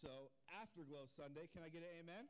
also Afterglow Sunday. Can I get an amen?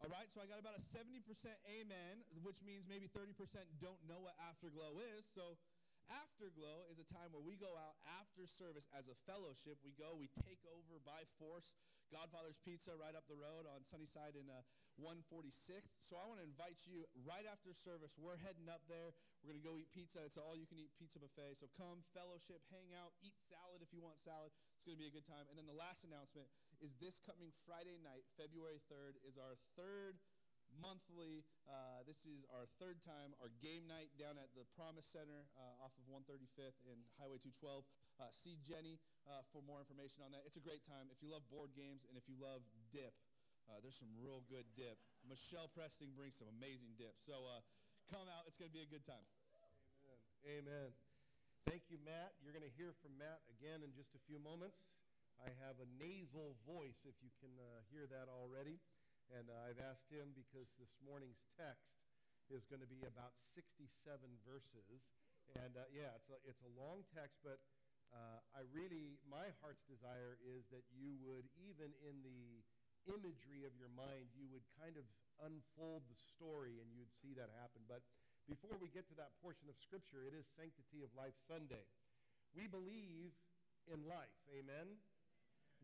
All right, so I got about a 70% amen, which means maybe 30% don't know what Afterglow is. So Afterglow is a time where we go out after service as a fellowship. We go, we take over by force Godfather's Pizza right up the road on Sunnyside in uh, 146th. So I want to invite you right after service. We're heading up there. We're going to go eat pizza. It's all you can eat pizza buffet. So come, fellowship, hang out, eat salad if you want salad. It's going to be a good time. And then the last announcement is this coming Friday night, February 3rd, is our third monthly. Uh, this is our third time, our game night down at the Promise Center uh, off of 135th and Highway 212. Uh, see Jenny uh, for more information on that. It's a great time. If you love board games and if you love dip, uh, there's some real good dip. Michelle Preston brings some amazing dip. So uh, come out. It's going to be a good time. Amen. Amen. Thank you, Matt. You're going to hear from Matt again in just a few moments. I have a nasal voice, if you can hear that already. And uh, I've asked him because this morning's text is going to be about 67 verses. And uh, yeah, it's a, it's a long text, but uh, I really, my heart's desire is that you would, even in the imagery of your mind, you would kind of unfold the story and you'd see that happen. But before we get to that portion of Scripture, it is Sanctity of Life Sunday. We believe in life, amen?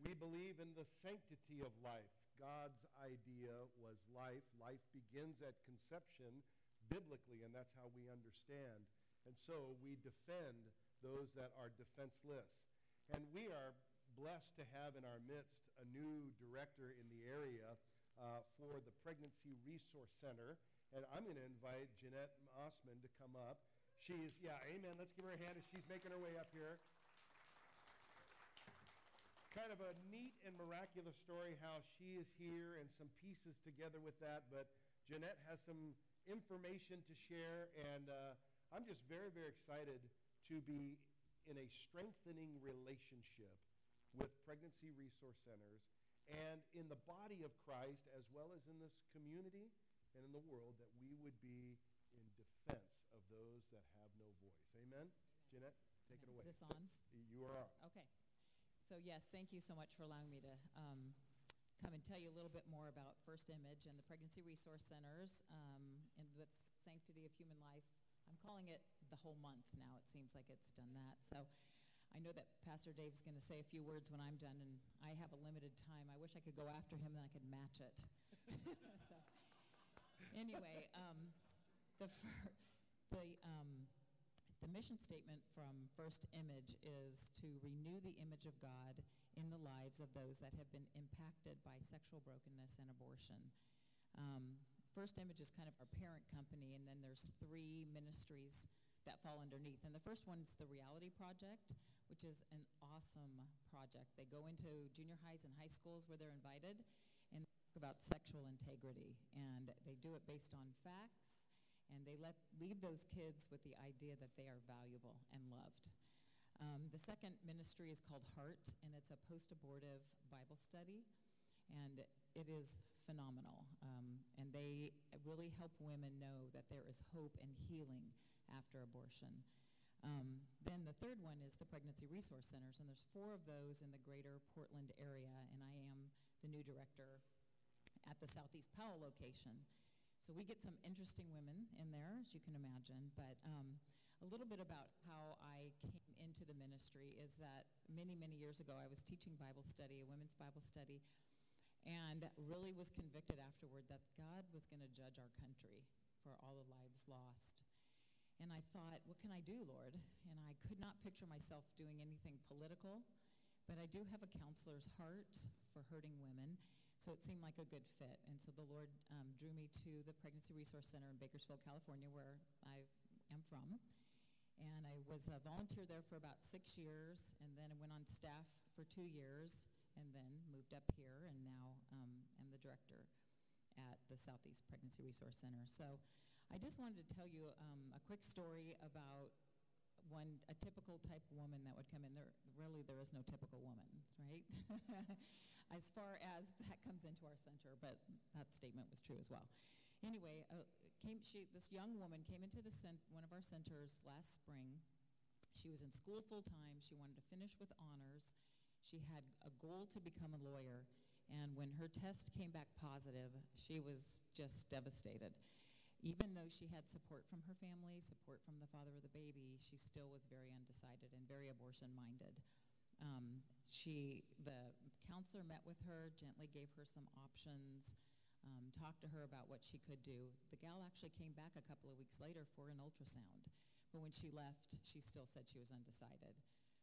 We believe in the sanctity of life. God's idea was life. Life begins at conception biblically, and that's how we understand. And so we defend those that are defenseless. And we are blessed to have in our midst a new director in the area uh, for the Pregnancy Resource Center. And I'm going to invite Jeanette Osman to come up. She's, yeah, amen. Let's give her a hand as she's making her way up here kind of a neat and miraculous story how she is here and some pieces together with that. But Jeanette has some information to share, and uh, I'm just very, very excited to be in a strengthening relationship with pregnancy resource centers and in the body of Christ, as well as in this community and in the world, that we would be in defense of those that have no voice. Amen? Amen. Jeanette, take Amen. it away. Is this on? You are on. Okay. So, yes, thank you so much for allowing me to um, come and tell you a little bit more about First Image and the Pregnancy Resource Centers um, and the Sanctity of Human Life. I'm calling it the whole month now. It seems like it's done that. So, I know that Pastor Dave's going to say a few words when I'm done, and I have a limited time. I wish I could go after him and I could match it. so, anyway, um, the, the um, the mission statement from First Image is to renew the image of God in the lives of those that have been impacted by sexual brokenness and abortion. Um, First Image is kind of our parent company, and then there's three ministries that fall underneath. And the first one is the Reality Project, which is an awesome project. They go into junior highs and high schools where they're invited and talk about sexual integrity. And they do it based on facts and they let leave those kids with the idea that they are valuable and loved. Um, the second ministry is called Heart, and it's a post-abortive Bible study, and it is phenomenal. Um, and they really help women know that there is hope and healing after abortion. Um, then the third one is the Pregnancy Resource Centers, and there's four of those in the greater Portland area, and I am the new director at the Southeast Powell location. So we get some interesting women in there, as you can imagine. But um, a little bit about how I came into the ministry is that many, many years ago, I was teaching Bible study, a women's Bible study, and really was convicted afterward that God was going to judge our country for all the lives lost. And I thought, what can I do, Lord? And I could not picture myself doing anything political, but I do have a counselor's heart for hurting women. So it seemed like a good fit. And so the Lord um, drew me to the Pregnancy Resource Center in Bakersfield, California, where I am from. And I was a volunteer there for about six years, and then I went on staff for two years, and then moved up here, and now um, am the director at the Southeast Pregnancy Resource Center. So I just wanted to tell you um, a quick story about one a typical type woman that would come in. There really there is no typical woman right? As far as that comes into our center but that statement was true as well. Anyway uh, came she this young woman came into the cent- one of our centers last spring. She was in school full time she wanted to finish with honors. She had a goal to become a lawyer, and when her test came back positive, she was just devastated. Even though she had support from her family, support from the father of the baby, she still was very undecided and very abortion minded. Um, she, the counselor met with her, gently gave her some options, um, talked to her about what she could do. The gal actually came back a couple of weeks later for an ultrasound, but when she left, she still said she was undecided.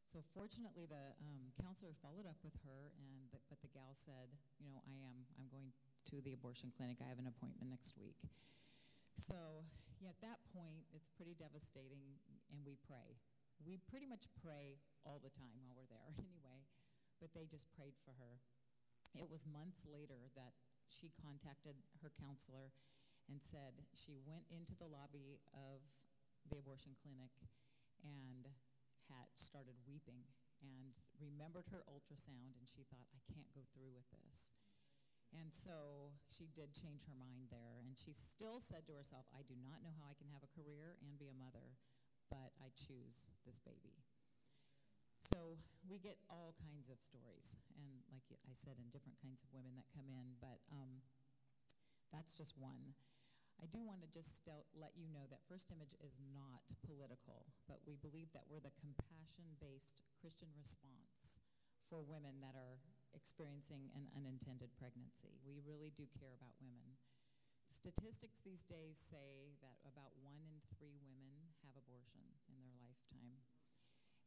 So fortunately, the um, counselor followed up with her, and the, but the gal said, you know, I am. I'm going to the abortion clinic. I have an appointment next week. So yeah, at that point, it's pretty devastating, and we pray. We pretty much pray all the time while we're there, anyway. But they just prayed for her. It was months later that she contacted her counselor and said she went into the lobby of the abortion clinic and had started weeping and remembered her ultrasound and she thought I can't go through with this. And so she did change her mind there. And she still said to herself, I do not know how I can have a career and be a mother, but I choose this baby. So we get all kinds of stories, and like I said, in different kinds of women that come in, but um, that's just one. I do want to just let you know that First Image is not political, but we believe that we're the compassion based Christian response for women that are experiencing an unintended pregnancy. We really do care about women. Statistics these days say that about one in three women have abortion in their lifetime.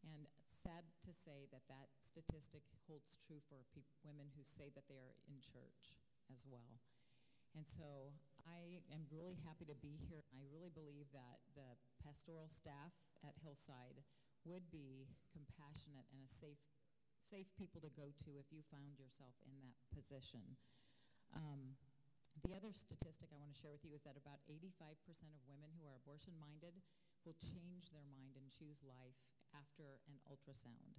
And sad to say that that statistic holds true for pe- women who say that they are in church as well. And so I am really happy to be here. I really believe that the pastoral staff at Hillside would be compassionate and a safe safe people to go to if you found yourself in that position. Um, the other statistic I want to share with you is that about 85% of women who are abortion minded will change their mind and choose life after an ultrasound.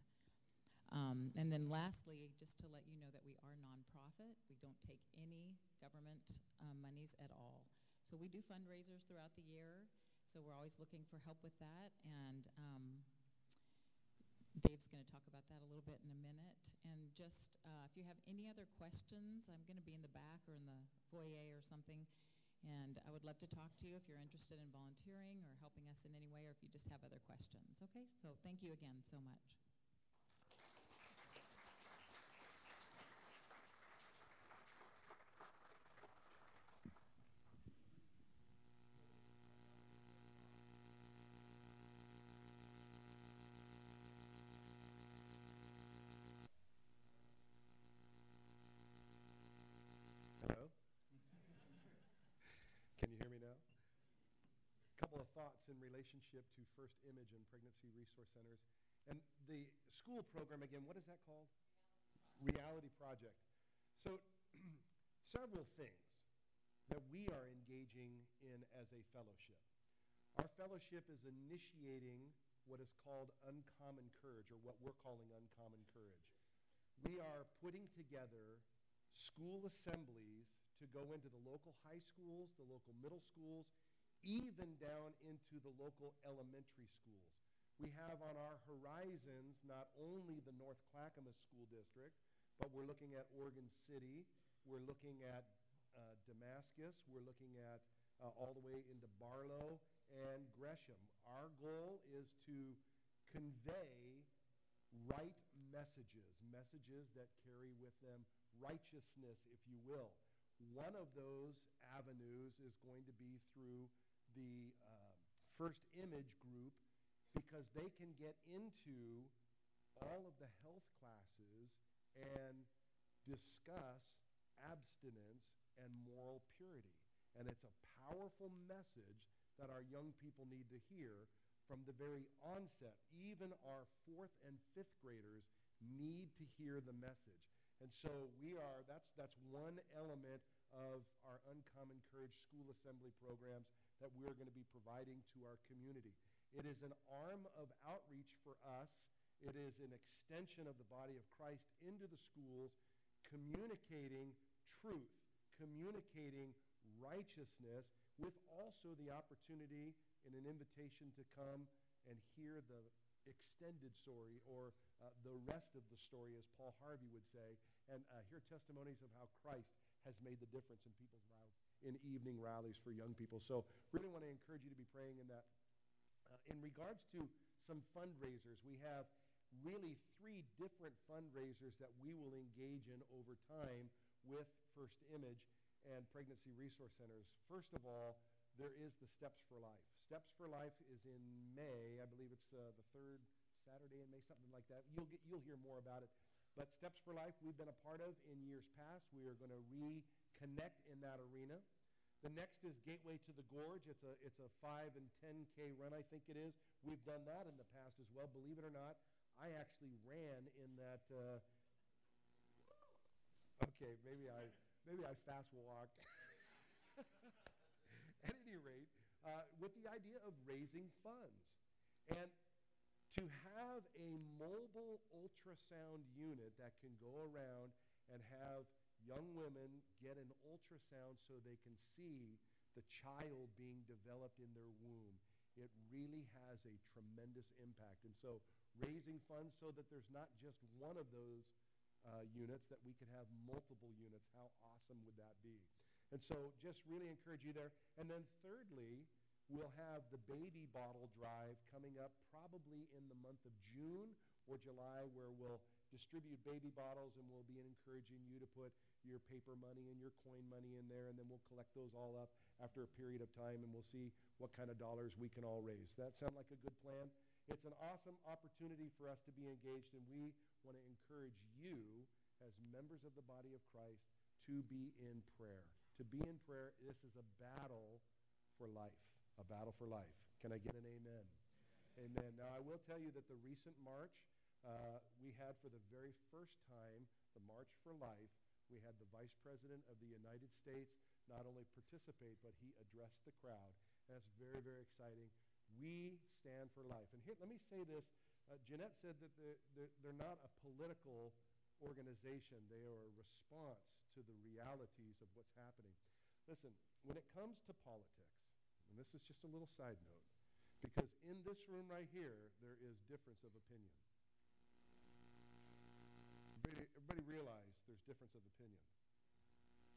Um, and then lastly, just to let you know that we are nonprofit. We don't take any government um, monies at all. So we do fundraisers throughout the year. So we're always looking for help with that. And um, going to talk about that a little bit in a minute. And just uh, if you have any other questions, I'm going to be in the back or in the foyer or something. And I would love to talk to you if you're interested in volunteering or helping us in any way, or if you just have other questions. Okay? So thank you again so much. Thoughts in relationship to First Image and Pregnancy Resource Centers. And the school program, again, what is that called? Reality Project. So, several things that we are engaging in as a fellowship. Our fellowship is initiating what is called Uncommon Courage, or what we're calling Uncommon Courage. We are putting together school assemblies to go into the local high schools, the local middle schools, even down into the local elementary schools. We have on our horizons not only the North Clackamas School District, but we're looking at Oregon City, we're looking at uh, Damascus, we're looking at uh, all the way into Barlow and Gresham. Our goal is to convey right messages, messages that carry with them righteousness, if you will. One of those avenues is going to be through the uh, First Image group because they can get into all of the health classes and discuss abstinence and moral purity. And it's a powerful message that our young people need to hear from the very onset. Even our fourth and fifth graders need to hear the message. And so we are, that's, that's one element of our Uncommon Courage school assembly programs that we're going to be providing to our community. It is an arm of outreach for us. It is an extension of the body of Christ into the schools, communicating truth, communicating righteousness, with also the opportunity and an invitation to come and hear the extended story or uh, the rest of the story, as Paul Harvey would say, and uh, hear testimonies of how Christ has made the difference in people's lives in evening rallies for young people. So, really want to encourage you to be praying in that. Uh, in regards to some fundraisers, we have really three different fundraisers that we will engage in over time with First Image and Pregnancy Resource Centers. First of all, there is the Steps for Life. Steps for Life is in May. I believe it's uh, the third Saturday in May, something like that. You'll, get, you'll hear more about it. But Steps for Life, we've been a part of in years past. We are going to reconnect in that arena. The next is Gateway to the Gorge. It's a, it's a 5 and 10K run, I think it is. We've done that in the past as well. Believe it or not, I actually ran in that. Uh, okay, maybe I, maybe I fast walked. At any rate, uh, with the idea of raising funds. And to have a mobile ultrasound unit that can go around and have young women get an ultrasound so they can see the child being developed in their womb. It really has a tremendous impact. And so raising funds so that there's not just one of those uh, units, that we could have multiple units. How awesome would that be? And so just really encourage you there. And then thirdly, we'll have the baby bottle drive coming up probably in the month of June or July where we'll distribute baby bottles and we'll be encouraging you to put your paper money and your coin money in there, and then we'll collect those all up after a period of time, and we'll see what kind of dollars we can all raise. That sound like a good plan? It's an awesome opportunity for us to be engaged, and we want to encourage you as members of the body of Christ to be in prayer. To be in prayer, this is a battle for life, a battle for life. Can I get an amen? Amen. Now, I will tell you that the recent march uh, we had for the very first time the March for Life we had the Vice President of the United States not only participate, but he addressed the crowd. That's very, very exciting. We stand for life. And here, let me say this. Uh, Jeanette said that they're not a political organization. They are a response to the realities of what's happening. Listen, when it comes to politics, and this is just a little side note, because in this room right here, there is difference of opinion. Everybody, there's difference of opinion.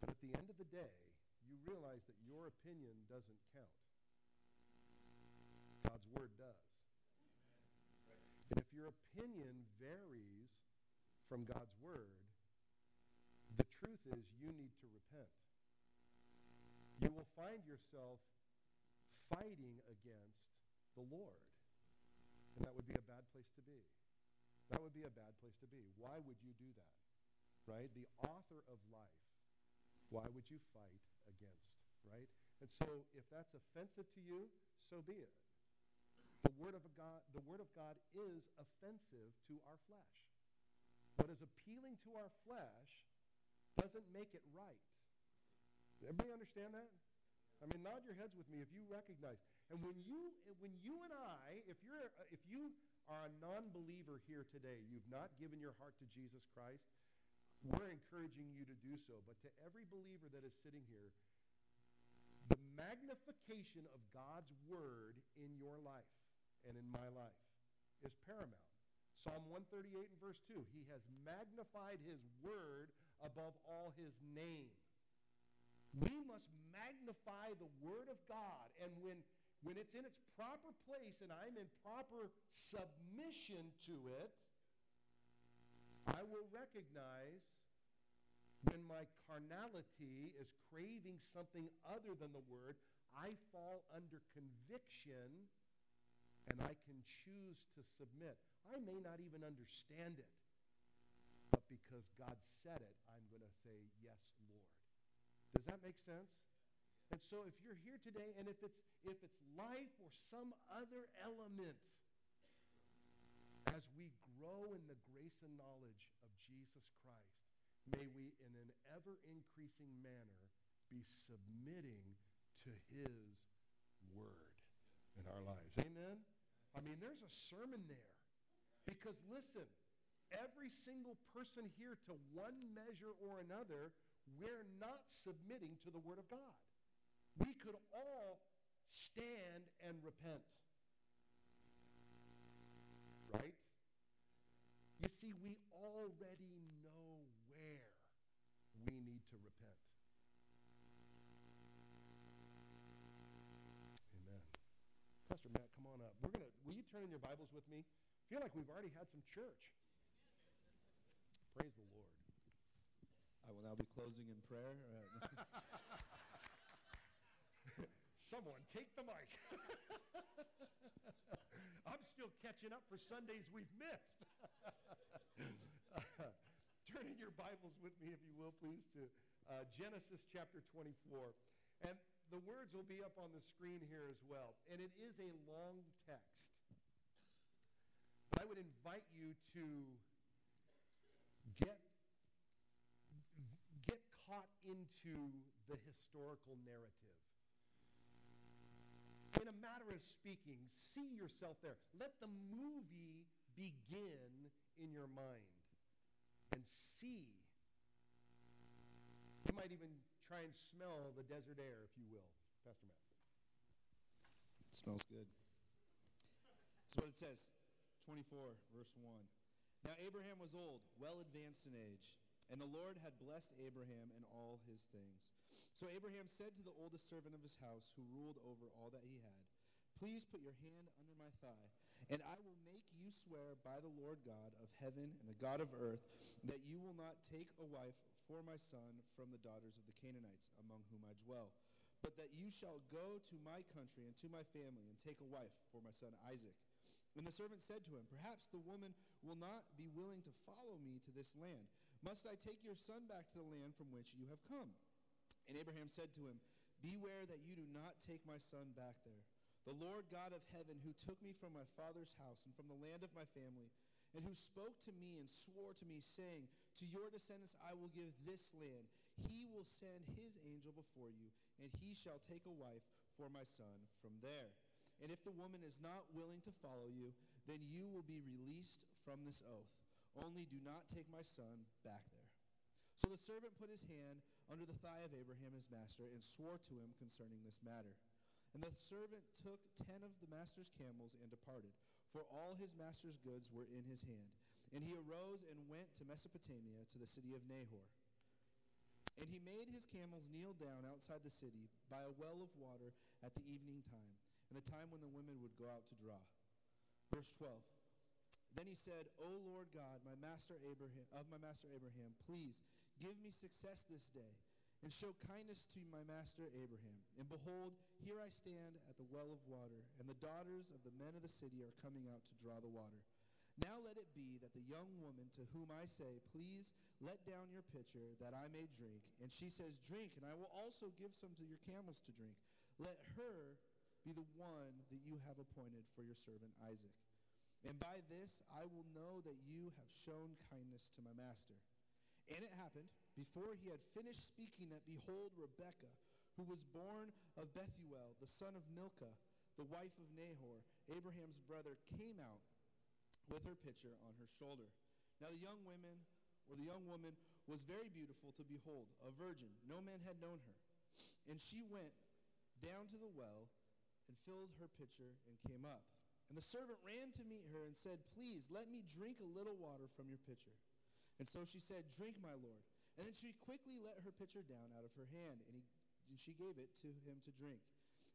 But at the end of the day, you realize that your opinion doesn't count. God's word does. And if your opinion varies from God's word, the truth is you need to repent. You will find yourself fighting against the Lord. And that would be a bad place to be. That would be a bad place to be. Why would you do that? Right? The author of life. Why would you fight against, right? And so if that's offensive to you, so be it. The word of God, the word of God is offensive to our flesh. What is appealing to our flesh doesn't make it right. Everybody understand that? I mean, nod your heads with me if you recognize. And when you, when you and I, if you're, if you are a non-believer here today, you've not given your heart to Jesus Christ, we're encouraging you to do so. But to every believer that is sitting here, the magnification of God's word in your life and in my life is paramount. Psalm 138 and verse 2, he has magnified his word above all his name. We must magnify the word of God. And when, when it's in its proper place and I'm in proper submission to it, I will recognize when my carnality is craving something other than the word, I fall under conviction and I can choose to submit. I may not even understand it, but because God said it, I'm going to say, Yes, Lord. Does that make sense? And so if you're here today and if it's, if it's life or some other element, as we grow in the grace and knowledge of Jesus Christ, may we, in an ever increasing manner, be submitting to his word in our lives. Amen? I mean, there's a sermon there. Because listen, every single person here, to one measure or another, we're not submitting to the word of God. We could all stand and repent. Right? You see, we already know need to repent. Amen. Pastor Matt, come on up. We're gonna. Will you turn in your Bibles with me? I feel like we've already had some church. Praise the Lord. I will now be closing in prayer. Someone take the mic. I'm still catching up for Sundays we've missed. Turn in your Bibles with me, if you will, please, to uh, Genesis chapter 24. And the words will be up on the screen here as well. And it is a long text. But I would invite you to get get caught into the historical narrative. In a matter of speaking, see yourself there. Let the movie begin in your mind and see. You might even try and smell the desert air, if you will. Pastor Matt. It smells good. That's what it says. 24, verse 1. Now Abraham was old, well advanced in age, and the Lord had blessed Abraham in all his things. So Abraham said to the oldest servant of his house, who ruled over all that he had, Please put your hand under my thigh, and I will make you swear by the Lord God of heaven and the God of earth that you will not take a wife for my son from the daughters of the Canaanites among whom I dwell, but that you shall go to my country and to my family and take a wife for my son Isaac. And the servant said to him, Perhaps the woman will not be willing to follow me to this land. Must I take your son back to the land from which you have come? And Abraham said to him, Beware that you do not take my son back there. The Lord God of heaven, who took me from my father's house and from the land of my family, and who spoke to me and swore to me, saying, To your descendants I will give this land. He will send his angel before you, and he shall take a wife for my son from there. And if the woman is not willing to follow you, then you will be released from this oath. Only do not take my son back there. So the servant put his hand under the thigh of Abraham his master and swore to him concerning this matter. And the servant took ten of the master's camels and departed, for all his master's goods were in his hand. And he arose and went to Mesopotamia to the city of Nahor. And he made his camels kneel down outside the city by a well of water at the evening time, and the time when the women would go out to draw. Verse 12. Then he said, O Lord God, my master Abraham, of my master Abraham, please give me success this day and show kindness to my master Abraham. And behold, here I stand at the well of water, and the daughters of the men of the city are coming out to draw the water. Now let it be that the young woman to whom I say, Please let down your pitcher, that I may drink, and she says, Drink, and I will also give some to your camels to drink. Let her be the one that you have appointed for your servant Isaac. And by this I will know that you have shown kindness to my master. And it happened, before he had finished speaking, that behold, Rebekah, who was born of Bethuel, the son of Milcah, the wife of Nahor, Abraham's brother, came out with her pitcher on her shoulder. Now the young woman, or the young woman, was very beautiful to behold, a virgin. No man had known her. And she went down to the well and filled her pitcher and came up. And the servant ran to meet her and said, Please, let me drink a little water from your pitcher. And so she said, Drink, my Lord. And then she quickly let her pitcher down out of her hand, and, he, and she gave it to him to drink.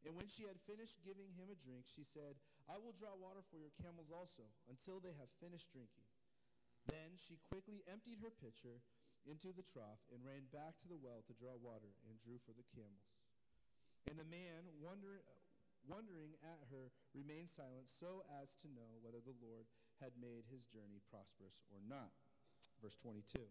And when she had finished giving him a drink, she said, I will draw water for your camels also, until they have finished drinking. Then she quickly emptied her pitcher into the trough and ran back to the well to draw water and drew for the camels. And the man, wonder, wondering at her, remained silent so as to know whether the Lord had made his journey prosperous or not. Verse 22.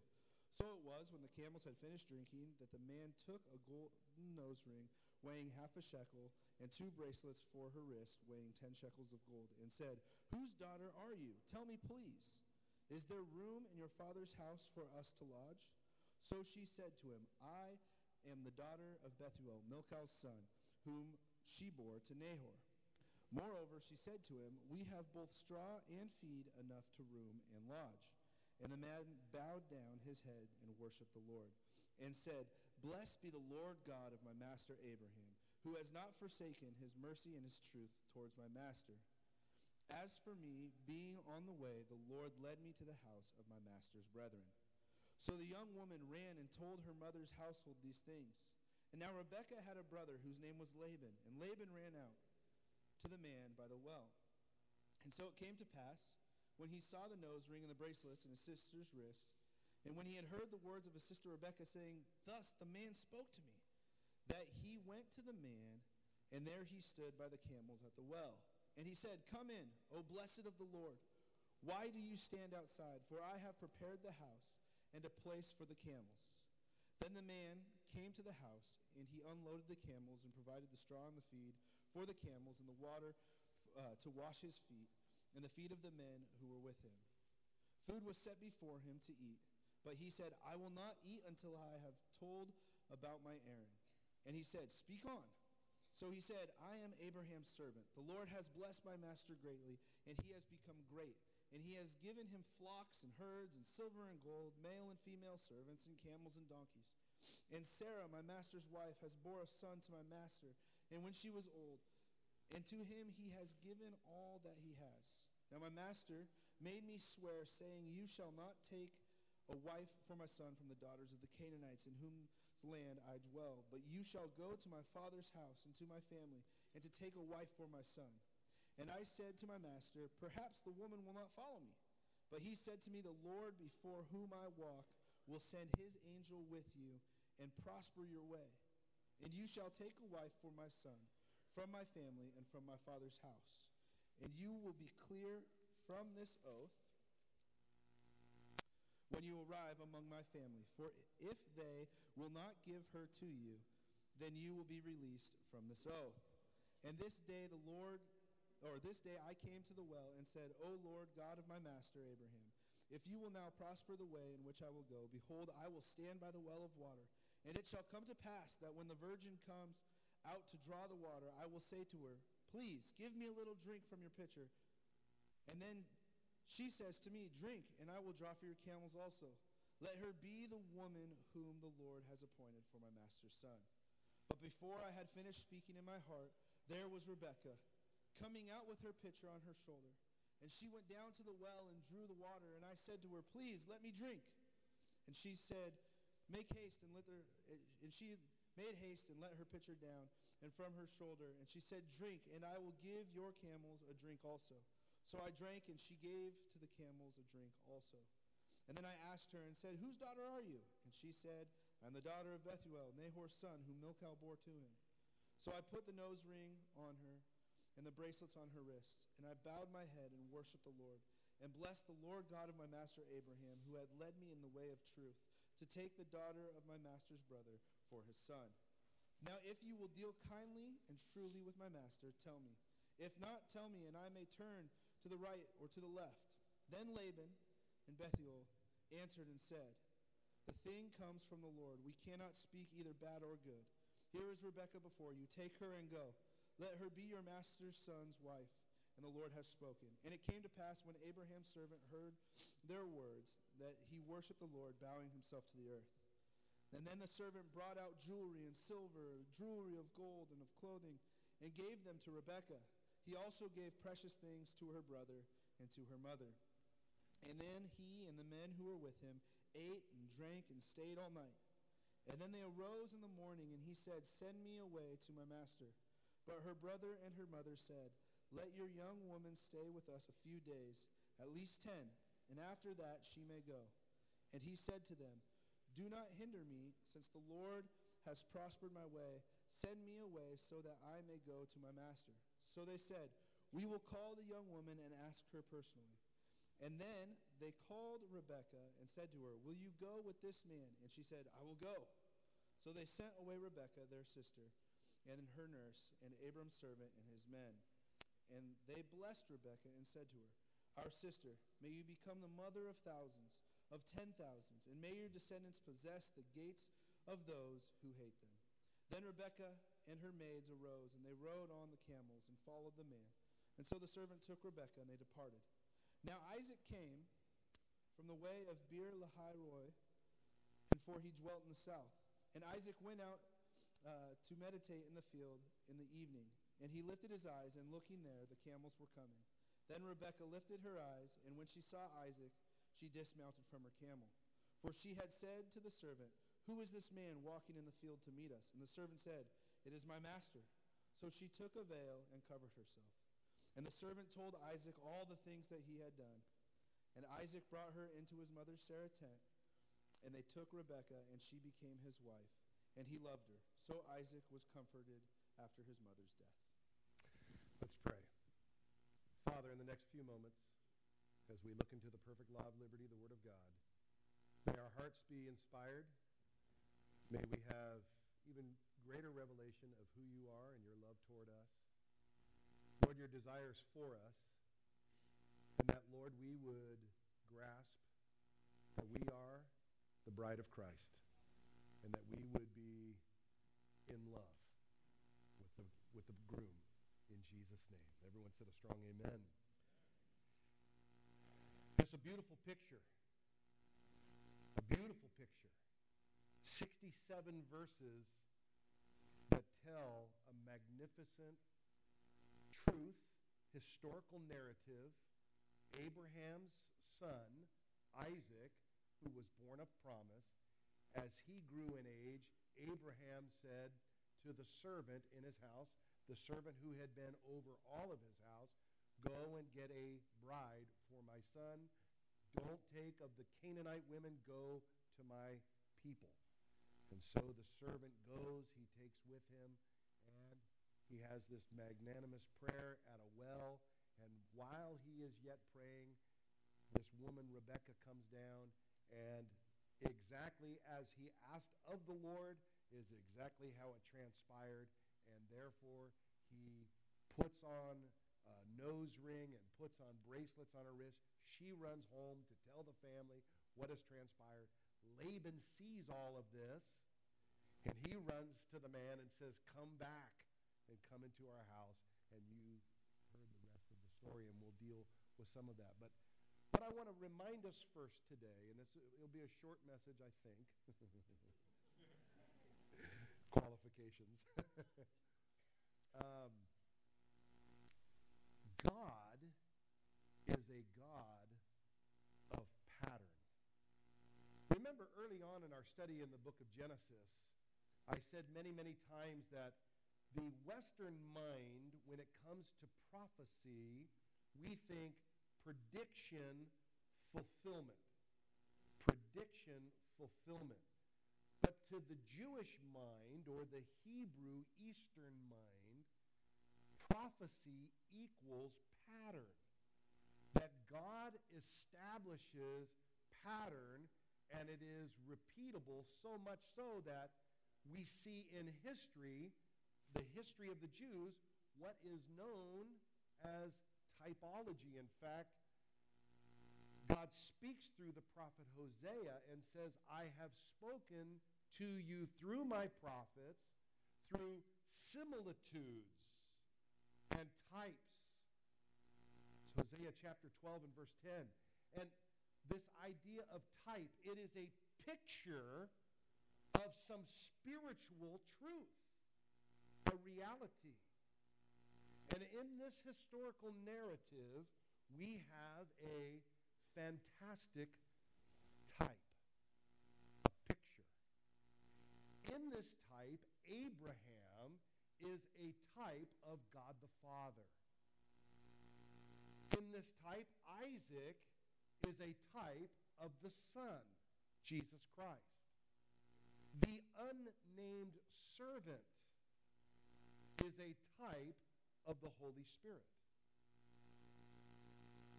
So it was when the camels had finished drinking that the man took a golden nose ring weighing half a shekel and two bracelets for her wrist weighing ten shekels of gold and said, Whose daughter are you? Tell me, please. Is there room in your father's house for us to lodge? So she said to him, I am the daughter of Bethuel, Milcah's son, whom she bore to Nahor. Moreover, she said to him, We have both straw and feed enough to room and lodge. And the man bowed down his head and worshiped the Lord, and said, Blessed be the Lord God of my master Abraham, who has not forsaken his mercy and his truth towards my master. As for me, being on the way, the Lord led me to the house of my master's brethren. So the young woman ran and told her mother's household these things. And now Rebekah had a brother whose name was Laban, and Laban ran out to the man by the well. And so it came to pass, when he saw the nose ring and the bracelets in his sister's wrist, and when he had heard the words of his sister Rebekah saying, Thus the man spoke to me, that he went to the man, and there he stood by the camels at the well. And he said, Come in, O blessed of the Lord. Why do you stand outside? For I have prepared the house and a place for the camels. Then the man came to the house, and he unloaded the camels and provided the straw and the feed for the camels and the water uh, to wash his feet and the feet of the men who were with him. Food was set before him to eat, but he said, I will not eat until I have told about my errand. And he said, Speak on. So he said, I am Abraham's servant. The Lord has blessed my master greatly, and he has become great. And he has given him flocks and herds and silver and gold, male and female servants, and camels and donkeys. And Sarah, my master's wife, has bore a son to my master, and when she was old, and to him he has given all that he has. Now my master made me swear, saying, You shall not take a wife for my son from the daughters of the Canaanites in whose land I dwell, but you shall go to my father's house and to my family, and to take a wife for my son. And I said to my master, Perhaps the woman will not follow me. But he said to me, The Lord before whom I walk will send his angel with you and prosper your way. And you shall take a wife for my son from my family and from my father's house. And you will be clear from this oath when you arrive among my family. For if they will not give her to you, then you will be released from this oath. And this day the Lord, or this day I came to the well and said, O Lord, God of my master Abraham, if you will now prosper the way in which I will go, behold, I will stand by the well of water. And it shall come to pass that when the virgin comes out to draw the water, I will say to her, Please give me a little drink from your pitcher. And then she says to me, Drink, and I will draw for your camels also. Let her be the woman whom the Lord has appointed for my master's son. But before I had finished speaking in my heart, there was Rebekah, coming out with her pitcher on her shoulder. And she went down to the well and drew the water. And I said to her, Please, let me drink. And she said, Make haste and let her. And she made haste and let her pitcher down and from her shoulder. And she said, Drink, and I will give your camels a drink also. So I drank, and she gave to the camels a drink also. And then I asked her and said, Whose daughter are you? And she said, I'm the daughter of Bethuel, Nahor's son, whom Milcah bore to him. So I put the nose ring on her and the bracelets on her wrists, and I bowed my head and worshiped the Lord, and blessed the Lord God of my master Abraham, who had led me in the way of truth, to take the daughter of my master's brother for his son. Now, if you will deal kindly and truly with my master, tell me. If not, tell me, and I may turn to the right or to the left. Then Laban and Bethuel answered and said, The thing comes from the Lord. We cannot speak either bad or good. Here is Rebekah before you. Take her and go. Let her be your master's son's wife. And the Lord has spoken. And it came to pass when Abraham's servant heard their words that he worshiped the Lord, bowing himself to the earth. And then the servant brought out jewelry and silver, jewelry of gold and of clothing, and gave them to Rebekah. He also gave precious things to her brother and to her mother. And then he and the men who were with him ate and drank and stayed all night. And then they arose in the morning, and he said, Send me away to my master. But her brother and her mother said, Let your young woman stay with us a few days, at least ten, and after that she may go. And he said to them, Do not hinder me, since the Lord has prospered my way. Send me away so that I may go to my master. So they said, We will call the young woman and ask her personally. And then they called Rebekah and said to her, Will you go with this man? And she said, I will go. So they sent away Rebekah, their sister, and her nurse, and Abram's servant and his men. And they blessed Rebekah and said to her, Our sister, may you become the mother of thousands, of ten thousands, and may your descendants possess the gates of those who hate them. Then Rebekah and her maids arose, and they rode on the camels and followed the man. And so the servant took Rebekah, and they departed. Now Isaac came from the way of Beer Lahai Roi, and for he dwelt in the south. And Isaac went out uh, to meditate in the field in the evening. And he lifted his eyes, and looking there, the camels were coming. Then Rebekah lifted her eyes, and when she saw Isaac, she dismounted from her camel. For she had said to the servant, Who is this man walking in the field to meet us? And the servant said, It is my master. So she took a veil and covered herself. And the servant told Isaac all the things that he had done. And Isaac brought her into his mother Sarah's tent, and they took Rebekah, and she became his wife. And he loved her. So Isaac was comforted after his mother's death. Let's pray. Father, in the next few moments, as we look into the perfect law of liberty, the Word of God, may our hearts be inspired. May we have even greater revelation of who you are and your love toward us. Lord, your desires for us. And that, Lord, we would grasp that we are the bride of Christ and that we would be in love with the, with the groom in Jesus' name. Everyone said a strong amen. It's a beautiful picture. A beautiful picture. 67 verses that tell a magnificent truth, historical narrative. Abraham's son, Isaac, who was born of promise, as he grew in age, Abraham said to the servant in his house, the servant who had been over all of his house, Go and get a bride for my son. Don't take of the Canaanite women, go to my people. And so the servant goes, he takes with him, and he has this magnanimous prayer at a well. And while he is yet praying, this woman, Rebecca, comes down, and exactly as he asked of the Lord is exactly how it transpired. And therefore, he puts on a nose ring and puts on bracelets on her wrist. She runs home to tell the family what has transpired. Laban sees all of this, and he runs to the man and says, Come back and come into our house. And you heard the rest of the story, and we'll deal with some of that. But what I want to remind us first today, and it'll be a short message, I think. Qualifications. um, God is a God of pattern. Remember early on in our study in the book of Genesis, I said many, many times that the Western mind, when it comes to prophecy, we think prediction, fulfillment. Prediction, fulfillment. But to the Jewish mind or the Hebrew Eastern mind, prophecy equals pattern. That God establishes pattern and it is repeatable so much so that we see in history, the history of the Jews, what is known as typology. In fact, God speaks through the prophet Hosea and says, I have spoken to you through my prophets, through similitudes and types. It's Hosea chapter 12 and verse 10. And this idea of type, it is a picture of some spiritual truth, a reality. And in this historical narrative, we have a fantastic type, a picture. In this type, Abraham is a type of God the Father. In this type, Isaac is a type of the Son, Jesus Christ. The unnamed servant is a type of the Holy Spirit.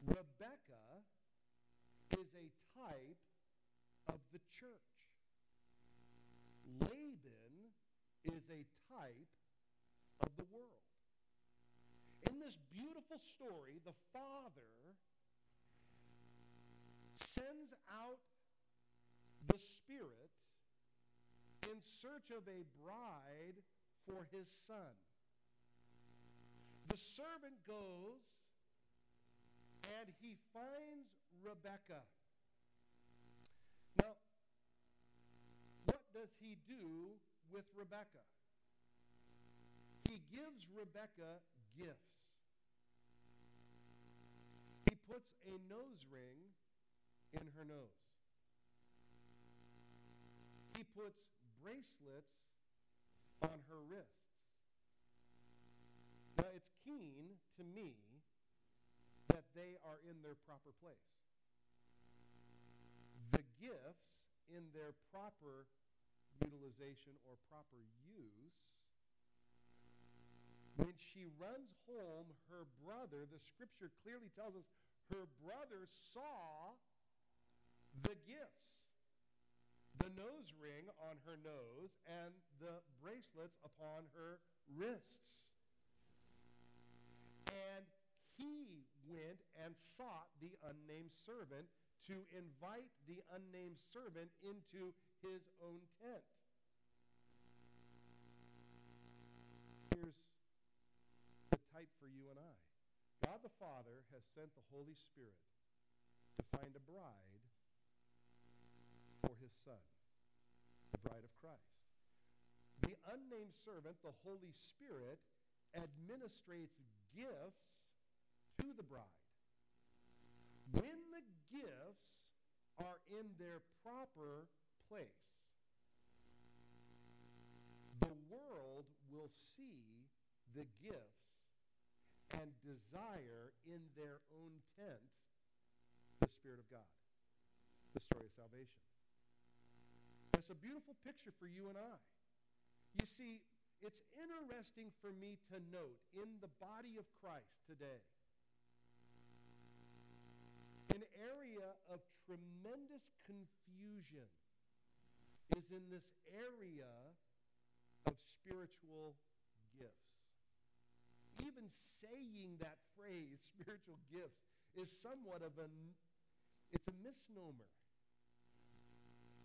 Rebecca is a type of the church. Laban is a type of the world. In this beautiful story, the Father sends out the Spirit in search of a bride for his son. The servant goes and he finds Rebecca. Now, what does he do with Rebecca? He gives Rebecca gifts. He puts a nose ring in her nose. He puts bracelets on her wrists. Now, it's keen to me that they are in their proper place. The gifts in their proper utilization or proper use. When she runs home, her brother, the scripture clearly tells us, her brother saw the gifts the nose ring on her nose and the bracelets upon her wrists. And he went and sought the unnamed servant to invite the unnamed servant into his own tent. Here's the type for you and I God the Father has sent the Holy Spirit to find a bride for his Son, the bride of Christ. The unnamed servant, the Holy Spirit, administrates gifts to the bride. When the gifts are in their proper place, the world will see the gifts and desire in their own tent the Spirit of God, the story of salvation. It's a beautiful picture for you and I. You see, it's interesting for me to note in the body of Christ today an area of tremendous confusion is in this area of spiritual gifts. Even saying that phrase, spiritual gifts, is somewhat of a, it's a misnomer.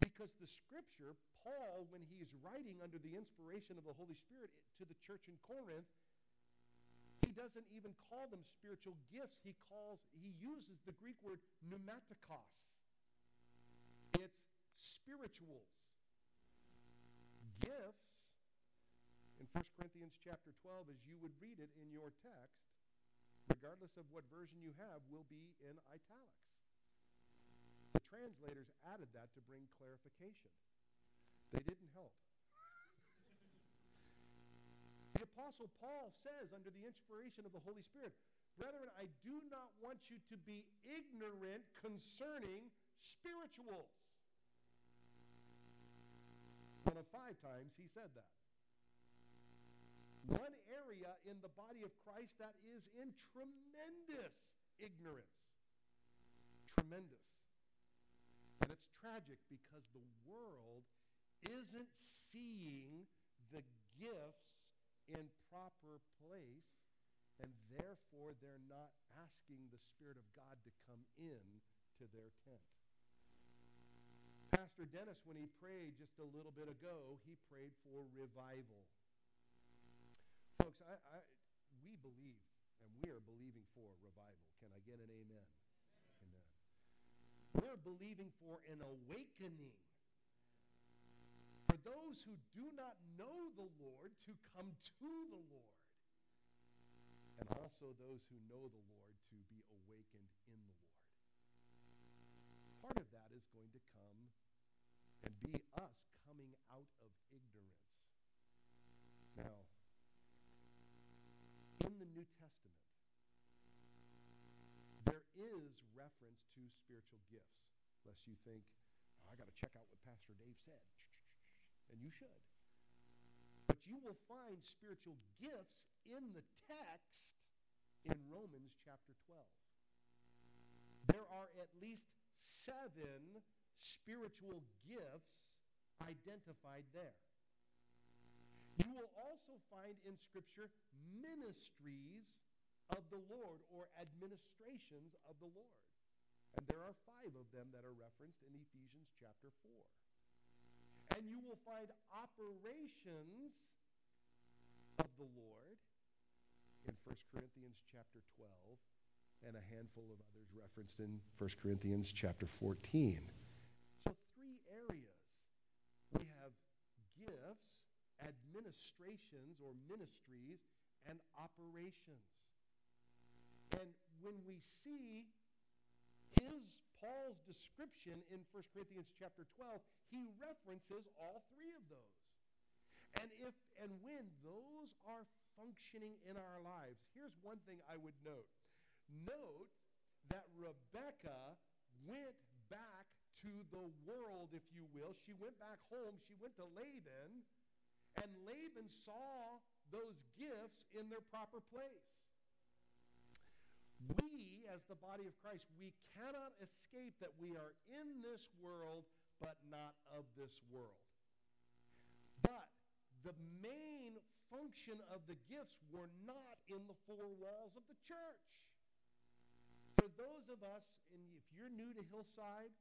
Because the scripture, Paul, when he's writing under the inspiration of the Holy Spirit to the church in Corinth, he doesn't even call them spiritual gifts. He calls, he uses the Greek word pneumatikos. It's spirituals. Gifts, in 1 Corinthians chapter 12, as you would read it in your text, regardless of what version you have, will be in italics. Translators added that to bring clarification. They didn't help. The Apostle Paul says, under the inspiration of the Holy Spirit, Brethren, I do not want you to be ignorant concerning spirituals. One of five times he said that. One area in the body of Christ that is in tremendous ignorance. Tremendous. And it's tragic because the world isn't seeing the gifts in proper place, and therefore they're not asking the Spirit of God to come in to their tent. Pastor Dennis, when he prayed just a little bit ago, he prayed for revival. Folks, I, I, we believe, and we are believing for revival. Can I get an amen? Amen. We're believing for an awakening for those who do not know the Lord to come to the Lord, and also those who know the Lord to be awakened in the Lord. Part of that is going to come and be us coming out of ignorance. Now, in the New Testament, there is reference to spiritual gifts, lest you think, oh, I got to check out what Pastor Dave said and you should. But you will find spiritual gifts in the text in Romans chapter 12. There are at least seven spiritual gifts identified there. You will also find in Scripture ministries of the Lord or administrations of the Lord. And there are five of them that are referenced in Ephesians chapter 4. And you will find operations of the Lord in 1 Corinthians chapter 12 and a handful of others referenced in 1 Corinthians chapter 14. So three areas. We have gifts, administrations or ministries, and operations. And when we see his Paul's description in 1 Corinthians chapter 12, he references all three of those. And if and when those are functioning in our lives, here's one thing I would note. Note that Rebecca went back to the world, if you will. She went back home. She went to Laban, and Laban saw those gifts in their proper place. We, as the body of Christ, we cannot escape that we are in this world, but not of this world. But the main function of the gifts were not in the four walls of the church. For those of us, and if you're new to Hillside,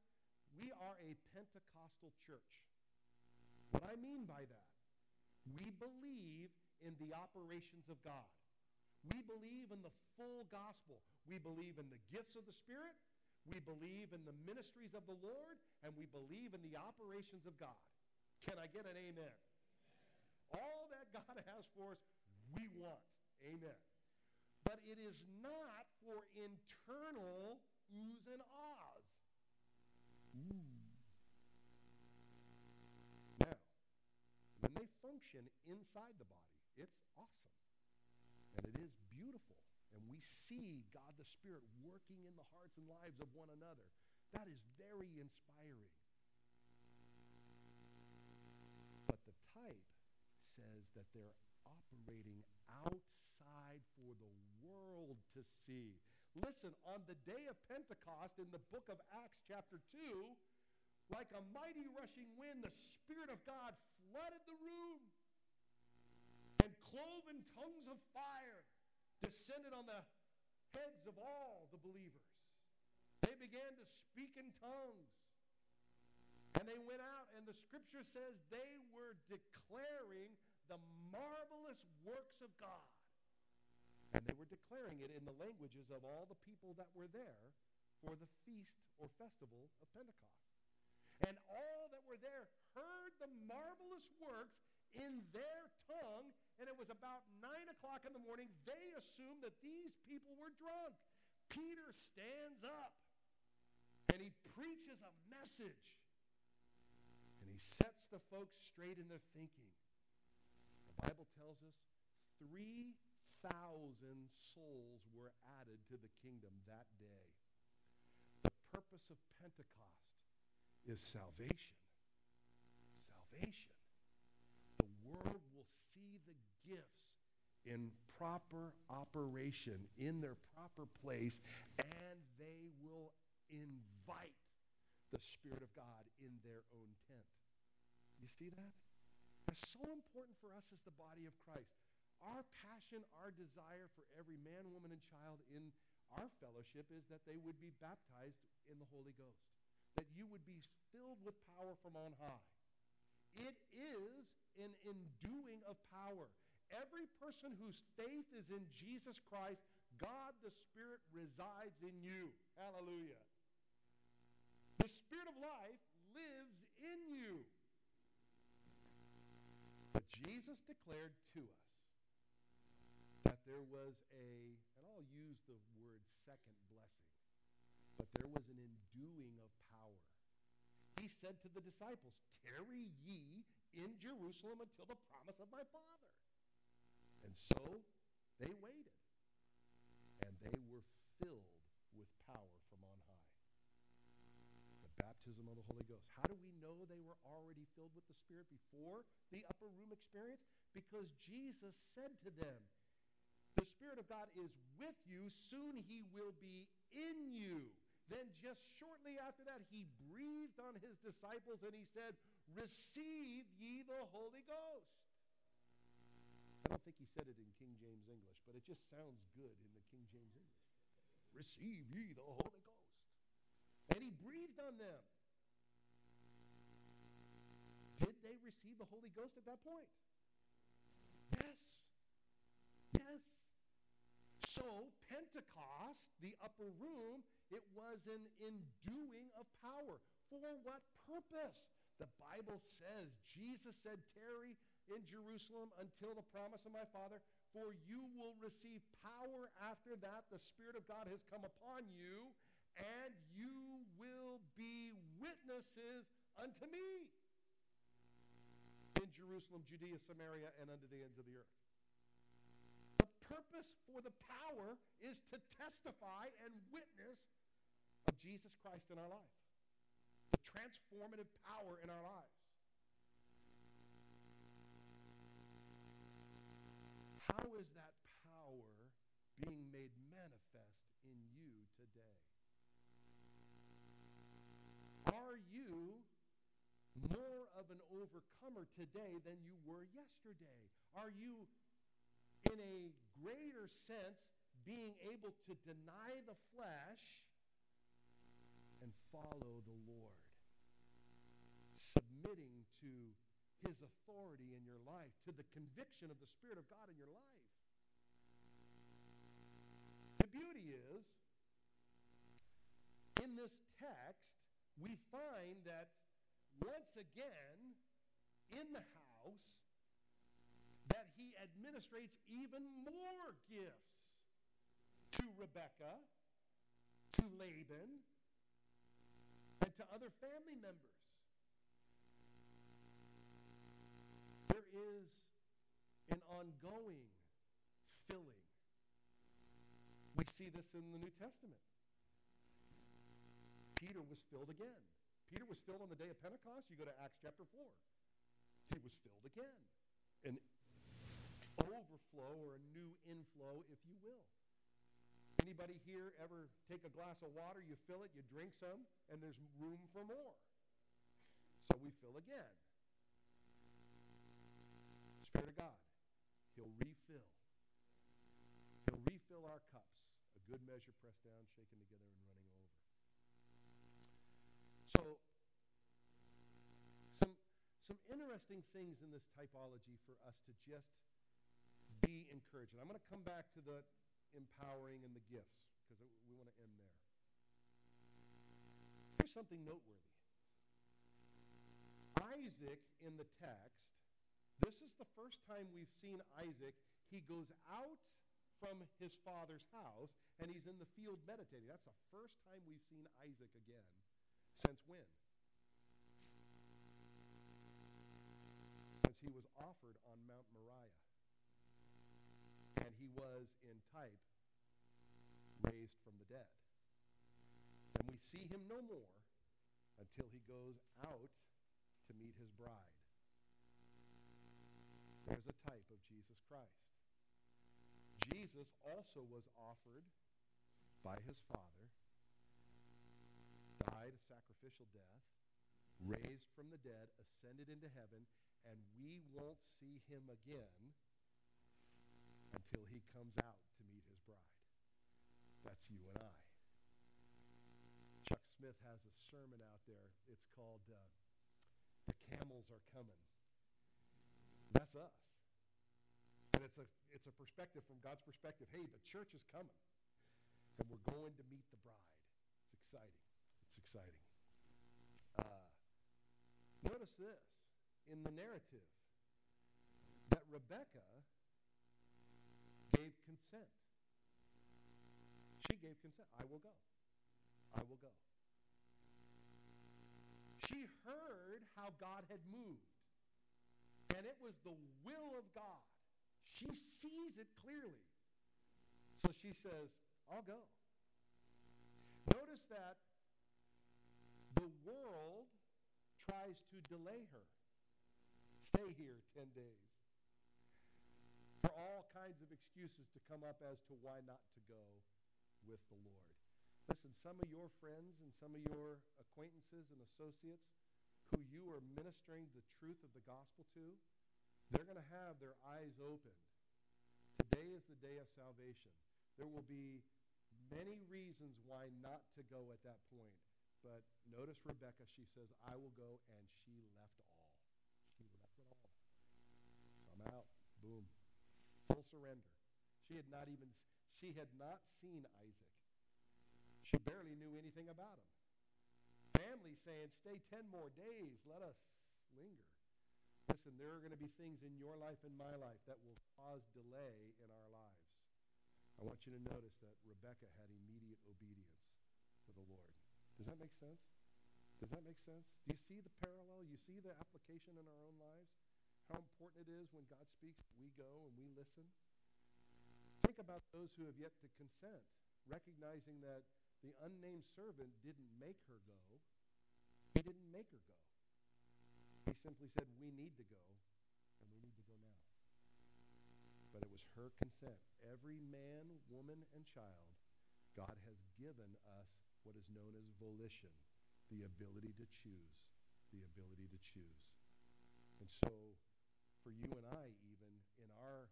we are a Pentecostal church. What I mean by that, we believe in the operations of God. We believe in the full gospel. We believe in the gifts of the Spirit. We believe in the ministries of the Lord. And we believe in the operations of God. Can I get an amen? amen. All that God has for us, we want. Amen. But it is not for internal oohs and ahs. Ooh. Now, when they function inside the body, it's awesome. And it is beautiful. And we see God the Spirit working in the hearts and lives of one another. That is very inspiring. But the type says that they're operating outside for the world to see. Listen, on the day of Pentecost in the book of Acts, chapter 2, like a mighty rushing wind, the Spirit of God flooded the room cloven tongues of fire descended on the heads of all the believers. They began to speak in tongues. And they went out, and the scripture says they were declaring the marvelous works of God. And they were declaring it in the languages of all the people that were there for the feast or festival of Pentecost. And all that were there heard the marvelous works in their tongue, and it was about 9 o'clock in the morning. They assumed that these people were drunk. Peter stands up and he preaches a message. And he sets the folks straight in their thinking. The Bible tells us 3,000 souls were added to the kingdom that day. The purpose of Pentecost is salvation. Salvation world will see the gifts in proper operation, in their proper place, and they will invite the Spirit of God in their own tent. You see that? That's so important for us as the body of Christ. Our passion, our desire for every man, woman, and child in our fellowship is that they would be baptized in the Holy Ghost, that you would be filled with power from on high. It is an enduing of power. Every person whose faith is in Jesus Christ, God the Spirit resides in you. Hallelujah. The Spirit of life lives in you. But Jesus declared to us that there was a, and I'll use the word second blessing, but there was an enduing of power. He said to the disciples, Tarry ye in Jerusalem until the promise of my Father. And so they waited, and they were filled with power from on high. The baptism of the Holy Ghost. How do we know they were already filled with the Spirit before the upper room experience? Because Jesus said to them, The Spirit of God is with you, soon he will be in you. Then, just shortly after that, he breathed on his disciples and he said, Receive ye the Holy Ghost. I don't think he said it in King James English, but it just sounds good in the King James English. Receive ye the Holy Ghost. And he breathed on them. Did they receive the Holy Ghost at that point? Yes. Yes. So, Pentecost, the upper room, it was an enduing of power. For what purpose? The Bible says, Jesus said, Tarry in Jerusalem until the promise of my Father, for you will receive power after that. The Spirit of God has come upon you, and you will be witnesses unto me in Jerusalem, Judea, Samaria, and unto the ends of the earth. Purpose for the power is to testify and witness of Jesus Christ in our life, the transformative power in our lives. How is that power being made manifest in you today? Are you more of an overcomer today than you were yesterday? Are you, in a greater sense, being able to deny the flesh and follow the Lord? Submitting to his authority in your life, to the conviction of the Spirit of God in your life. The beauty is, in this text, we find that once again in the house he administrates even more gifts to Rebekah, to Laban, and to other family members. There is an ongoing filling. We see this in the New Testament. Peter was filled again. Peter was filled on the day of Pentecost. You go to Acts chapter 4. He was filled again. An overflow or a new inflow, if you will. Anybody here ever take a glass of water, you fill it, you drink some, and there's room for more. So we fill again. Spirit of God, He'll refill. He'll refill our cups, a good measure pressed down, shaken together, and running over. So, some, some interesting things in this typology for us to just be encouraged. I'm going to come back to the empowering and the gifts because we want to end there. Here's something noteworthy Isaac in the text, this is the first time we've seen Isaac. He goes out from his father's house and he's in the field meditating. That's the first time we've seen Isaac again. Since when? Since he was offered on Mount Moriah. And he was, in type, raised from the dead. And we see him no more until he goes out to meet his bride. There's a type of Jesus Christ. Jesus also was offered by his Father died a sacrificial death, raised from the dead, ascended into heaven, and we won't see him again until he comes out to meet his bride. That's you and I. Chuck Smith has a sermon out there. It's called uh, The Camels Are Coming. That's us. And it's a, it's a perspective from God's perspective. Hey, the church is coming. And we're going to meet the bride. It's exciting. It's exciting. Uh, notice this in the narrative that Rebecca gave consent. She gave consent. I will go. I will go. She heard how God had moved, and it was the will of God. She sees it clearly. So she says, I'll go. Notice that the world tries to delay her. Stay here 10 days. For all kinds of excuses to come up as to why not to go with the Lord. Listen, some of your friends and some of your acquaintances and associates who you are ministering the truth of the gospel to, they're going to have their eyes opened. Today is the day of salvation. There will be many reasons why not to go at that point. But notice Rebecca, she says, I will go, and she left all. She left it all. I'm out. Boom. Full surrender. She had not even, she had not seen Isaac. She barely knew anything about him. Family saying, stay 10 more days. Let us linger. Listen, there are going to be things in your life and my life that will cause delay in our lives. I want you to notice that Rebecca had immediate obedience to the Lord. Does that make sense? Does that make sense? Do you see the parallel? You see the application in our own lives? How important it is when God speaks, we go and we listen? Think about those who have yet to consent, recognizing that the unnamed servant didn't make her go. He didn't make her go. He simply said, We need to go, and we need to go now. But it was her consent. Every man, woman, and child, God has given us what is known as volition, the ability to choose. The ability to choose. And so, for you and I, even in our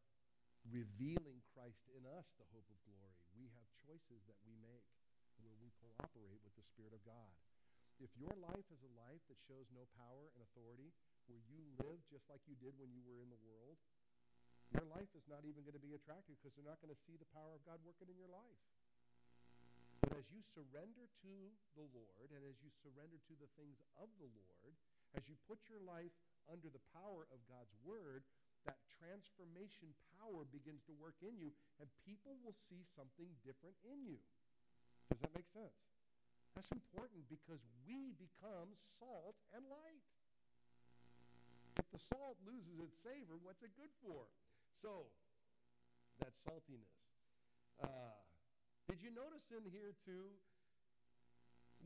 revealing Christ in us, the hope of glory, we have choices that we make where we cooperate with the Spirit of God. If your life is a life that shows no power and authority, where you live just like you did when you were in the world, your life is not even going to be attractive because they're not going to see the power of God working in your life. But as you surrender to the Lord and as you surrender to the things of the Lord, as you put your life under the power of God's word, that transformation power begins to work in you, and people will see something different in you. Does that make sense? That's important because we become salt and light. If the salt loses its savor, what's it good for? So, that saltiness. Uh, did you notice in here, too,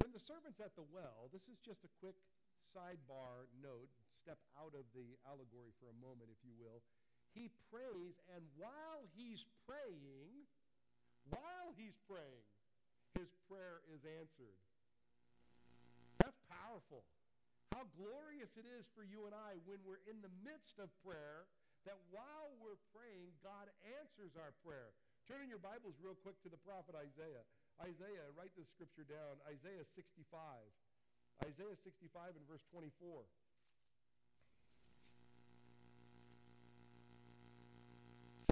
when the servant's at the well, this is just a quick sidebar note, step out of the allegory for a moment, if you will. He prays, and while he's praying, while he's praying, his prayer is answered. That's powerful. How glorious it is for you and I when we're in the midst of prayer that while we're praying, God answers our prayer. Turn in your Bibles real quick to the prophet Isaiah. Isaiah, write this scripture down. Isaiah 65. Isaiah 65 and verse 24.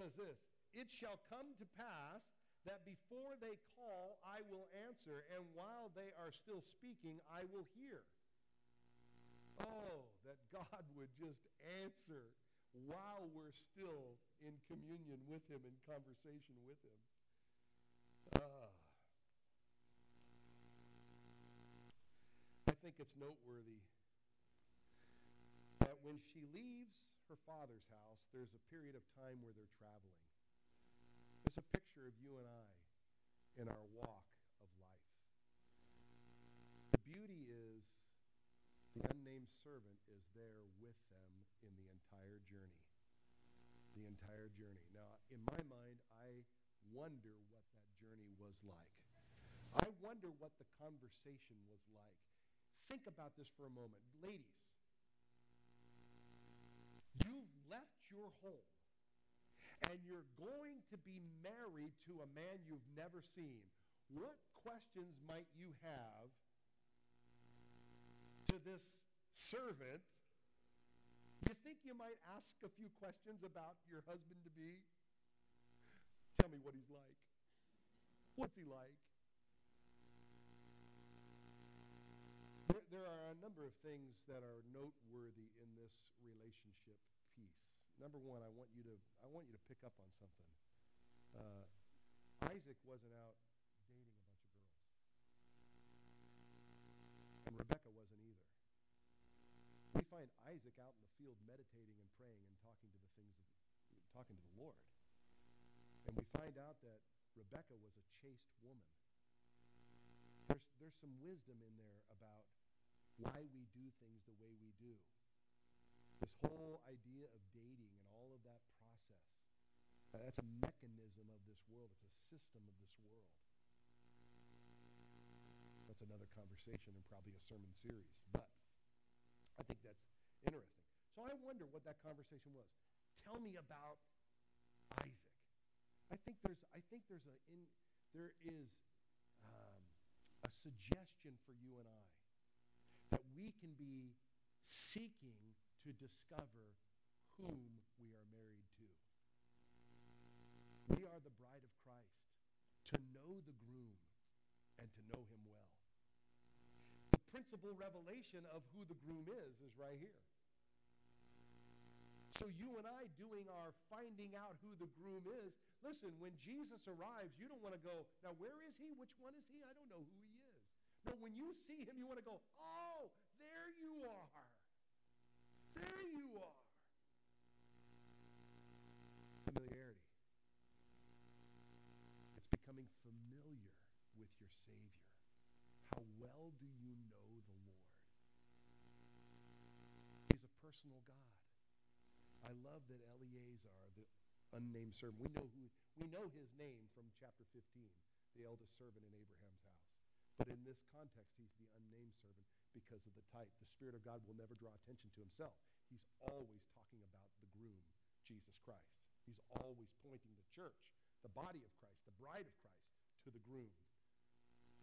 says this It shall come to pass that before they call, I will answer, and while they are still speaking, I will hear. Oh, that God would just answer while we're still in communion with Him, in conversation with Him. Uh, I think it's noteworthy that when she leaves her father's house, there's a period of time where they're traveling. It's a picture of you and I in our walk of life. The beauty is the unnamed servant is there with them in the entire journey. The entire journey. Now, in my mind, I wonder what that journey was like. I wonder what the conversation was like. Think about this for a moment. Ladies, you've left your home and you're going to be married to a man you've never seen, what questions might you have to this servant? You think you might ask a few questions about your husband to be? Tell me what he's like. What's he like? There, are a number of things that are noteworthy in this relationship piece number one, I want you to I want you to pick up on something. Uh, Isaac wasn't out dating a bunch of girls, and Rebecca wasn't either. We find Isaac out in the field meditating and praying and talking to the things of, talking to the Lord, and we find out that Rebecca was a chaste woman. There's there's some wisdom in there about why we do things the way we do. This whole idea of dating and all of that process. Uh, that's a mechanism of this world. It's a system of this world. That's another conversation and probably a sermon series. But I think that's interesting. So I wonder what that conversation was. Tell me about Isaac. I think there's, I think there's a, in, there is um, a suggestion for you and I that we can be seeking to discover whom we are married to. We are the bride of Christ, to know the groom and to know him well. The principal revelation of who the groom is is right here. So you and I doing our finding out who the groom is. Listen, when Jesus arrives, you don't want to go, now where is he? Which one is he? I don't know who he is. But when you see him, you want to go, oh, there you are. There you are. Familiarity. It's becoming familiar with your Savior. How well do you know the Lord? He's a personal God. I love that Eleazar, the unnamed servant, we know who we know his name from chapter 15, the eldest servant in Abraham's house. But in this context, he's the unnamed servant because of the type. The Spirit of God will never draw attention to himself. He's always talking about the groom, Jesus Christ. He's always pointing the church, the body of Christ, the bride of Christ, to the groom.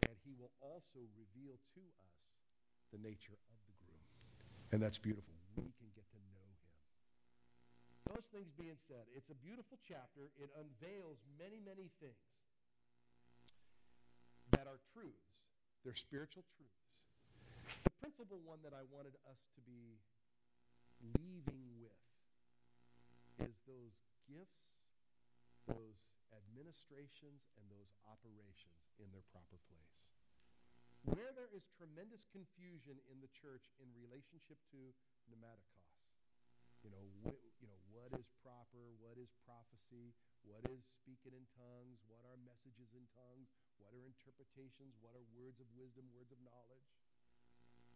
And he will also reveal to us the nature of the groom. And that's beautiful. We can get to know him. Those things being said, it's a beautiful chapter. It unveils many, many things that are truths. They're spiritual truths. The principal one that I wanted us to be leaving with is those gifts, those administrations, and those operations in their proper place. Where there is tremendous confusion in the church in relationship to pneumatikos, you know, wh- you know, what is proper, what is prophecy, what is speaking in tongues, what are messages in tongues, what are interpretations, what are words of wisdom, words of knowledge,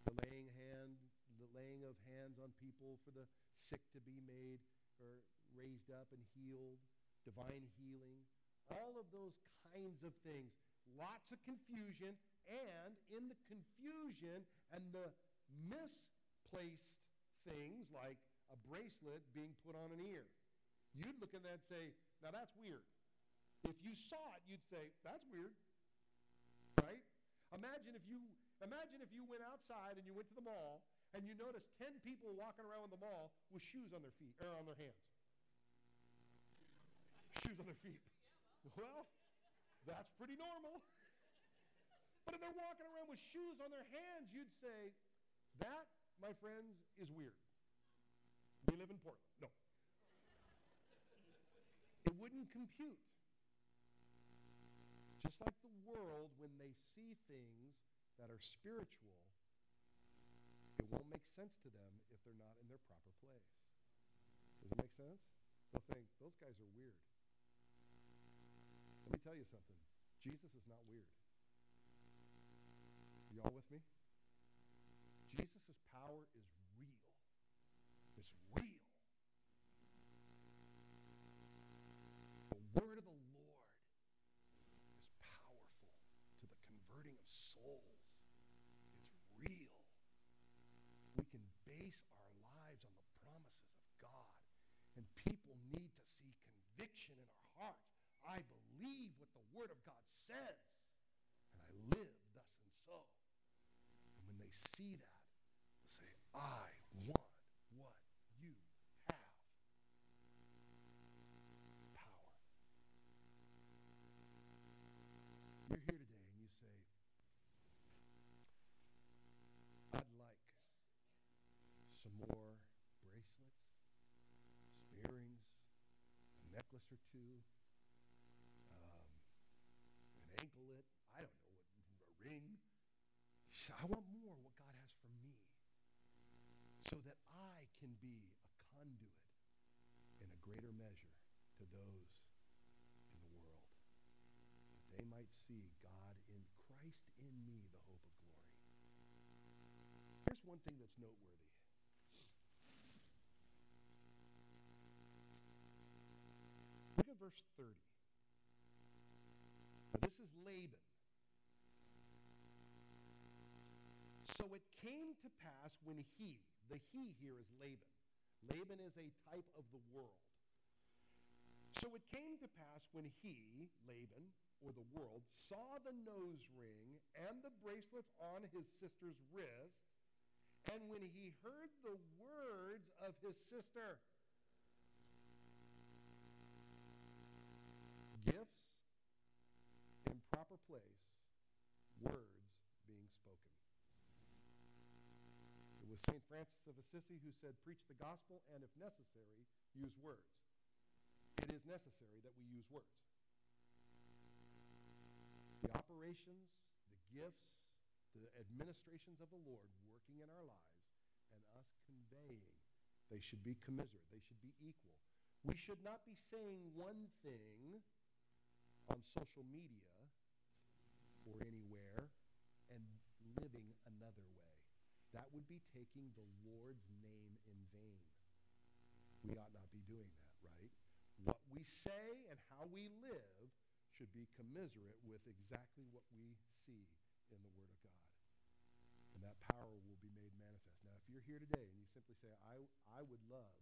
the laying hand, the laying of hands on people for the sick to be made or raised up and healed, divine healing, all of those kinds of things. Lots of confusion, and in the confusion and the misplaced things like a bracelet being put on an ear, you'd look at that and say, now that's weird. If you saw it, you'd say, that's weird. Imagine if you imagine if you went outside and you went to the mall and you noticed 10 people walking around the mall with shoes on their feet or on their hands. Shoes on their feet. Well, that's pretty normal. But if they're walking around with shoes on their hands, you'd say, that, my friends, is weird. We live in Portland. No. It wouldn't compute. Just like world, when they see things that are spiritual, it won't make sense to them if they're not in their proper place. Does it make sense? They'll think, those guys are weird. Let me tell you something. Jesus is not weird. You all with me? Jesus' power is real. It's real. The word of the Lord is powerful to the converting of souls. It's real. We can base our lives on the promises of God. And people need to see conviction in our hearts. I believe what the Word of God says, and I live thus and so. And when they see that, they'll say, I want what you have. Power. You're here today and you say, I'd like some more bracelets, some earrings, a necklace or two, um, an anklet. I don't know what, a ring. Sh- I want more what God has for me so that I can be a conduit in a greater measure to those in the world. That they might see God in Christ in me, the hope of glory. Here's one thing that's noteworthy. Look at verse 30. Now, this is Laban. So it came to pass when he, the he here is Laban. Laban is a type of the world. So it came to pass when he, Laban, or the world, saw the nose ring and the bracelets on his sister's wrist, and when he heard the words of his sister, gifts in proper place, words being spoken. It was St. Francis of Assisi who said, Preach the gospel, and if necessary, use words. It is necessary that we use words. The operations, the gifts, the administrations of the Lord working in our lives and us conveying. They should be commiserate. They should be equal. We should not be saying one thing on social media or anywhere and living another way. That would be taking the Lord's name in vain. We ought not be doing that, right? What we say and how we live should be commiserate with exactly what we see in the Word of God. And that power will be made manifest. Now, if you're here today and you simply say, I, I would love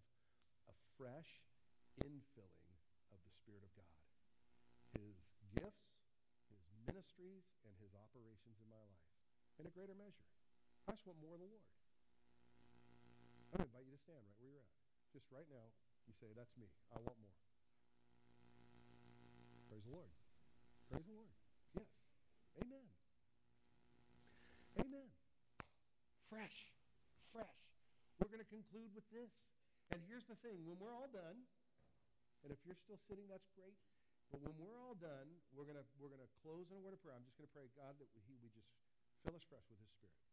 a fresh infilling of the Spirit of God, His gifts, His ministries, and His operations in my life in a greater measure. I just want more of the Lord. I invite you to stand right where you're at. Just right now, you say, That's me. I want more. Praise the Lord. Praise the Lord. Yes. Amen. Amen. Fresh. Fresh. We're going to conclude with this. And here's the thing when we're all done, and if you're still sitting, that's great. But when we're all done, we're going to we're to close in a word of prayer. I'm just going to pray, God, that we, he would just fill us fresh with His Spirit.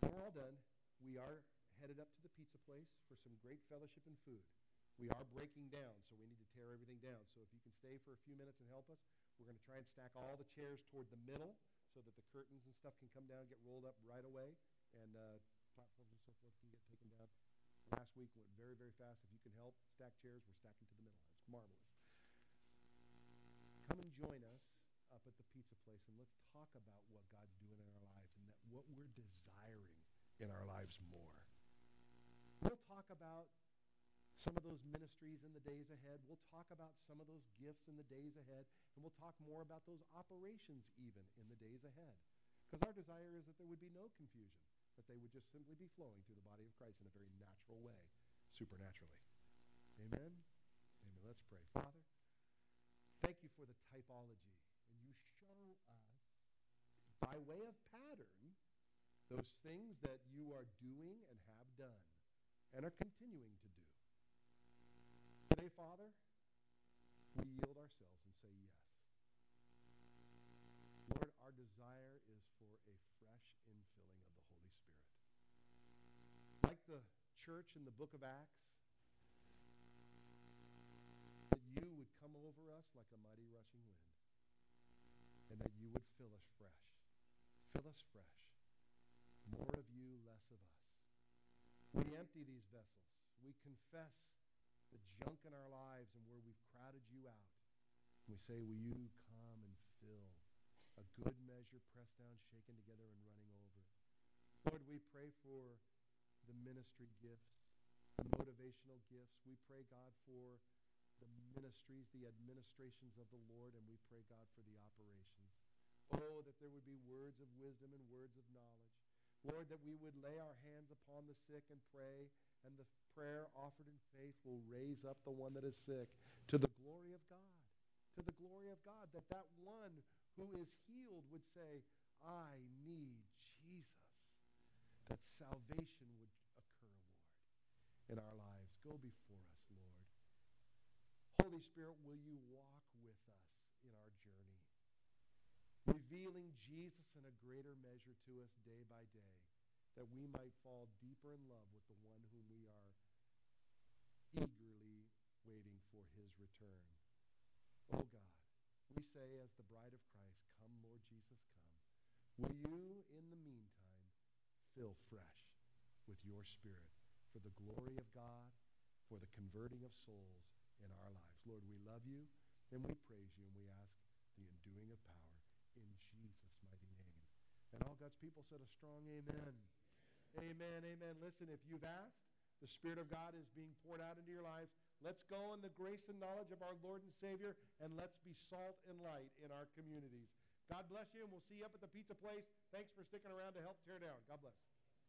We're all done, we are headed up to the pizza place for some great fellowship and food. We are breaking down, so we need to tear everything down. So if you can stay for a few minutes and help us, we're going to try and stack all the chairs toward the middle so that the curtains and stuff can come down, get rolled up right away, and uh, platforms and so forth can get taken down. Last week went very, very fast. If you can help stack chairs, we're stacking to the middle. It's marvelous. Come and join us up at the pizza place, and let's talk about what God's doing in our lives and that what we're desiring in our lives more. We'll talk about some of those ministries in the days ahead. We'll talk about some of those gifts in the days ahead, and we'll talk more about those operations even in the days ahead. Because our desire is that there would be no confusion, that they would just simply be flowing through the body of Christ in a very natural way, supernaturally. Amen? Amen. Let's pray. Father, thank you for the typology. And you show us, by way of pattern, those things that you are doing and have done and are continuing to do. Today, Father, we yield ourselves and say yes. Lord, our desire is for a fresh infilling of the Holy Spirit. Like the church in the book of Acts, that you would come over us like a mighty rushing wind, and that you would fill us fresh. Fill us fresh. More of you, less of us. We empty these vessels. We confess the junk in our lives and where we've crowded you out. We say, Will you come and fill a good measure, pressed down, shaken together, and running over? Lord, we pray for the ministry gifts, the motivational gifts. We pray, God, for the ministries, the administrations of the Lord, and we pray, God, for the operations. Oh, that there would be words of wisdom and words of knowledge. Lord, that we would lay our hands upon the sick and pray, and the prayer offered in faith will raise up the one that is sick to the glory of God. To the glory of God. That that one who is healed would say, I need Jesus. That salvation would occur, Lord, in our lives. Go before us, Lord. Holy Spirit, will you walk with us in our journey? Revealing Jesus in a greater measure to us day by day that we might fall deeper in love with the one whom we are eagerly waiting for his return. Oh God, we say as the bride of Christ, Come, Lord Jesus, come. Will you, in the meantime, fill fresh with your spirit for the glory of God, for the converting of souls in our lives? Lord, we love you and we praise you and we ask the enduing of power in Jesus' mighty name. And all God's people said a strong amen. Amen, amen. Listen, if you've asked, the Spirit of God is being poured out into your lives. Let's go in the grace and knowledge of our Lord and Savior, and let's be salt and light in our communities. God bless you, and we'll see you up at the pizza place. Thanks for sticking around to help tear down. God bless.